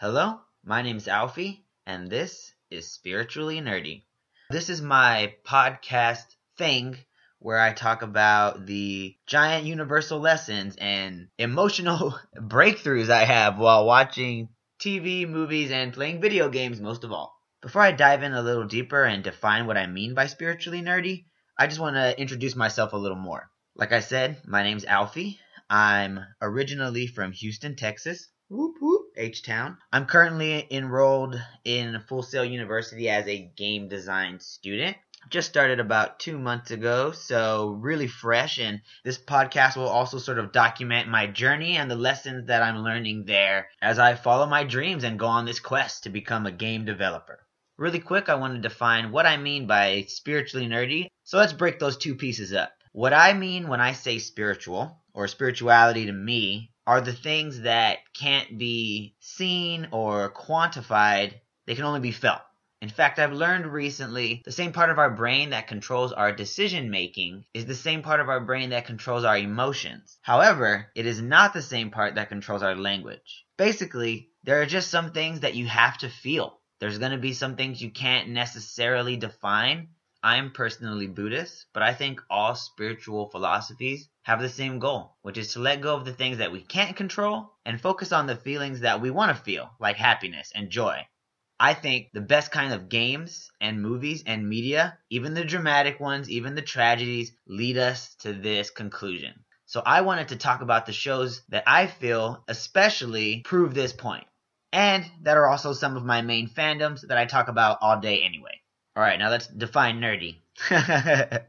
Hello, my name is Alfie, and this is Spiritually Nerdy. This is my podcast thing where I talk about the giant universal lessons and emotional breakthroughs I have while watching TV, movies, and playing video games most of all. Before I dive in a little deeper and define what I mean by spiritually nerdy, I just want to introduce myself a little more. Like I said, my name's Alfie. I'm originally from Houston, Texas. Whoop whoop, H Town. I'm currently enrolled in Full Sail University as a game design student. Just started about two months ago, so really fresh. And this podcast will also sort of document my journey and the lessons that I'm learning there as I follow my dreams and go on this quest to become a game developer. Really quick, I want to define what I mean by spiritually nerdy. So let's break those two pieces up. What I mean when I say spiritual, or spirituality to me, are the things that can't be seen or quantified, they can only be felt. In fact, I've learned recently the same part of our brain that controls our decision making is the same part of our brain that controls our emotions. However, it is not the same part that controls our language. Basically, there are just some things that you have to feel. There's going to be some things you can't necessarily define, I'm personally Buddhist, but I think all spiritual philosophies have the same goal, which is to let go of the things that we can't control and focus on the feelings that we want to feel, like happiness and joy. I think the best kind of games and movies and media, even the dramatic ones, even the tragedies, lead us to this conclusion. So I wanted to talk about the shows that I feel especially prove this point, and that are also some of my main fandoms that I talk about all day anyway. All right, now let's define nerdy.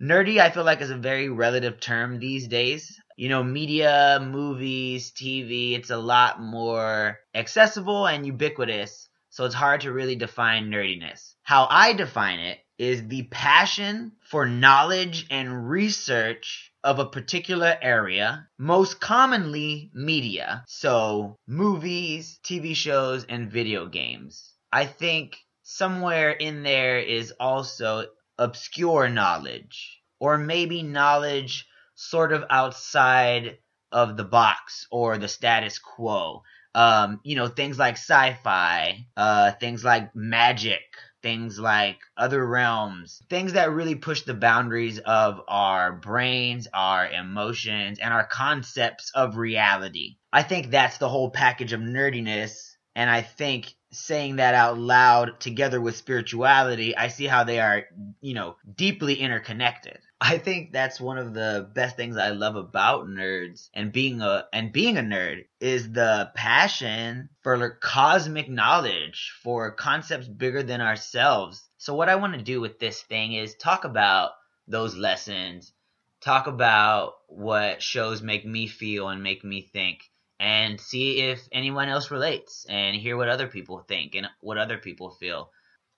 nerdy, I feel like, is a very relative term these days. You know, media, movies, TV, it's a lot more accessible and ubiquitous, so it's hard to really define nerdiness. How I define it is the passion for knowledge and research of a particular area, most commonly media, so movies, TV shows, and video games. I think somewhere in there is also obscure knowledge, or maybe knowledge sort of outside of the box or the status quo. Um, you know, things like sci-fi, uh, things like magic, things like other realms, things that really push the boundaries of our brains, our emotions, and our concepts of reality. I think that's the whole package of nerdiness, and I think saying that out loud together with spirituality, I see how they are, you know, deeply interconnected. I think that's one of the best things I love about nerds and being a and being a nerd is the passion for cosmic knowledge, for concepts bigger than ourselves. So what I want to do with this thing is talk about those lessons, talk about what shows make me feel and make me think and see if anyone else relates and hear what other people think and what other people feel.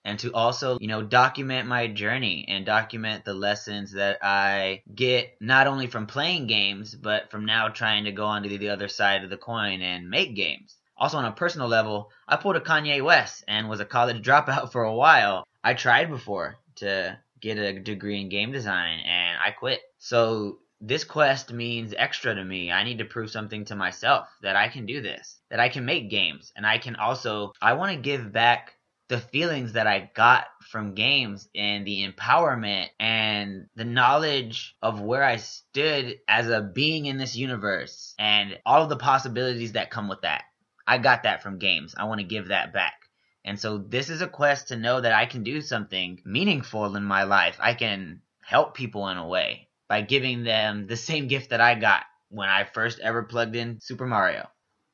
And to also you know document my journey and document the lessons that i get not only from playing games but from now trying to go onto the other side of the coin and make games. Also on a personal level i pulled a kanye west and was a college dropout for a while. I tried before to get a degree in game design and i quit. So this quest means extra to me. I need to prove something to myself that I can do this, that I can make games. And I can also, I want to give back the feelings that I got from games and the empowerment and the knowledge of where I stood as a being in this universe and all of the possibilities that come with that. I got that from games. I want to give that back. And so this is a quest to know that I can do something meaningful in my life. I can help people in a way by giving them the same gift that I got when I first ever plugged in Super Mario.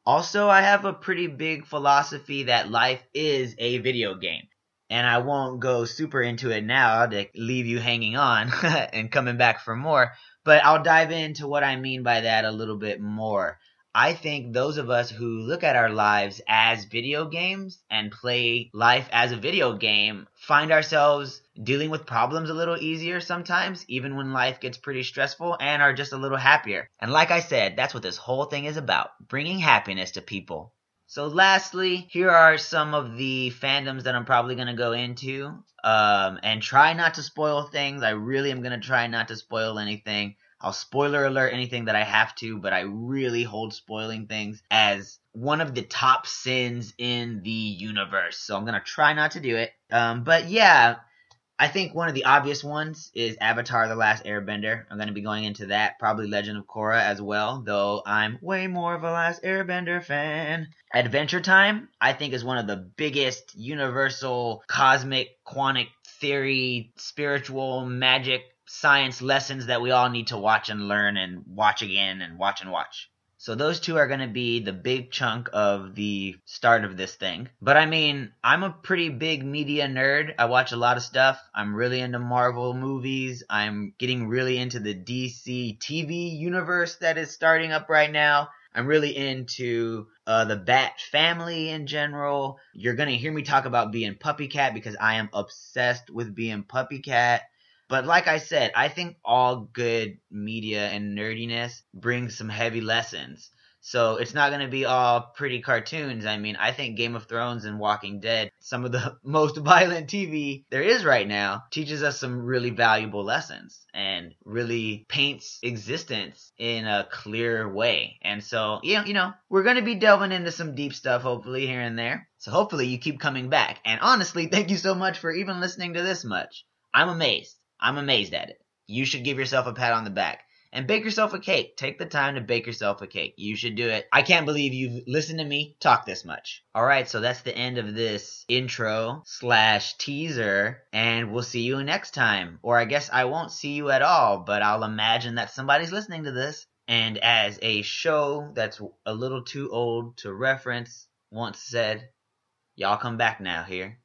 Also, I have a pretty big philosophy that life is a video game. And I won't go super into it now to leave you hanging on and coming back for more, but I'll dive into what I mean by that a little bit more. I think those of us who look at our lives as video games and play life as a video game find ourselves dealing with problems a little easier sometimes, even when life gets pretty stressful, and are just a little happier. And like I said, that's what this whole thing is about bringing happiness to people. So, lastly, here are some of the fandoms that I'm probably going to go into. Um, and try not to spoil things. I really am going to try not to spoil anything. I'll spoiler alert anything that I have to, but I really hold spoiling things as one of the top sins in the universe. So I'm gonna try not to do it. Um, but yeah, I think one of the obvious ones is Avatar: The Last Airbender. I'm going to be going into that, probably Legend of Korra as well, though I'm way more of a Last Airbender fan. Adventure Time, I think, is one of the biggest universal cosmic quantic theory, spiritual magic science lessons that we all need to watch and learn and watch again and watch and watch. So those two are going to be the big chunk of the start of this thing. But I mean, I'm a pretty big media nerd. I watch a lot of stuff. I'm really into Marvel movies. I'm getting really into the DC TV universe that is starting up right now. I'm really into uh, the Bat family in general. You're going to hear me talk about Bee and PuppyCat because I am obsessed with Bee and PuppyCat. But like I said, I think all good media and nerdiness brings some heavy lessons. So it's not going to be all pretty cartoons. I mean, I think Game of Thrones and Walking Dead, some of the most violent TV there is right now, teaches us some really valuable lessons and really paints existence in a clear way. And so, know, you know, we're going to be delving into some deep stuff hopefully here and there. So hopefully you keep coming back. And honestly, thank you so much for even listening to this much. I'm amazed. I'm amazed at it. You should give yourself a pat on the back. And bake yourself a cake. Take the time to bake yourself a cake. You should do it. I can't believe you've listened to me talk this much. Alright, so that's the end of this intro slash teaser. And we'll see you next time. Or I guess I won't see you at all, but I'll imagine that somebody's listening to this. And as a show that's a little too old to reference once said, y'all come back now hear.